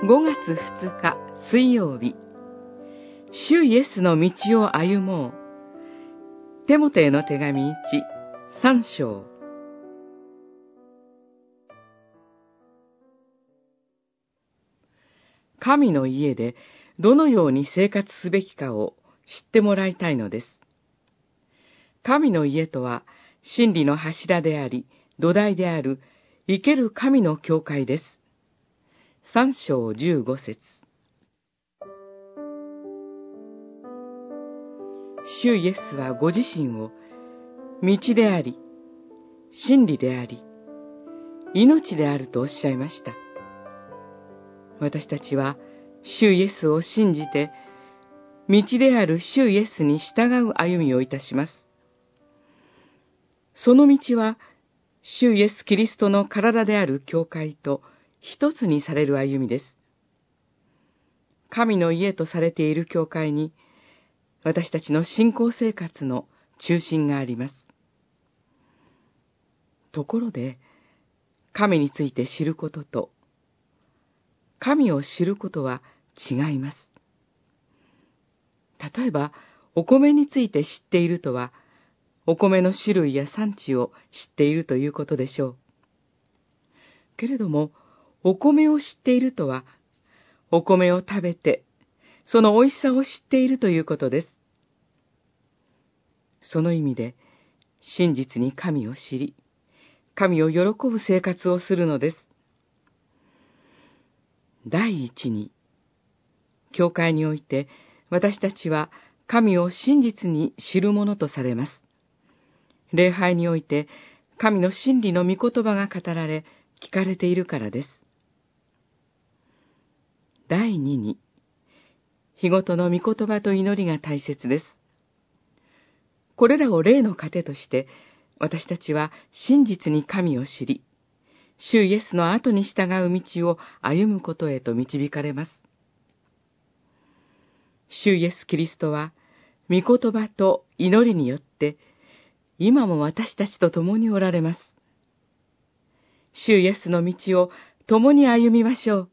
5月2日水曜日主イエスの道を歩もうテモテへの手紙1、3章神の家でどのように生活すべきかを知ってもらいたいのです。神の家とは真理の柱であり、土台である生ける神の教会です。三章十五節主イエスはご自身を道であり、真理であり、命であるとおっしゃいました。私たちは主イエスを信じて、道である主イエスに従う歩みをいたします。その道は、主イエス・キリストの体である教会と一つにされる歩みです。神の家とされている教会に、私たちの信仰生活の中心があります。ところで、神について知ることと、神を知ることは違います。例えば、お米について知っているとは、お米の種類や産地を知っているということでしょう。けれども、お米を知っているとは、お米を食べて、その美味しさを知っているということです。その意味で、真実に神を知り、神を喜ぶ生活をするのです。第一に、教会において私たちは神を真実に知るものとされます。礼拝において神の真理の御言葉が語られ、聞かれているからです。第二に、日ごとの御言葉と祈りが大切です。これらを例の糧として、私たちは真実に神を知り、主イエスの後に従う道を歩むことへと導かれます。主イエス・キリストは、御言葉と祈りによって、今も私たちと共におられます。主イエスの道を共に歩みましょう。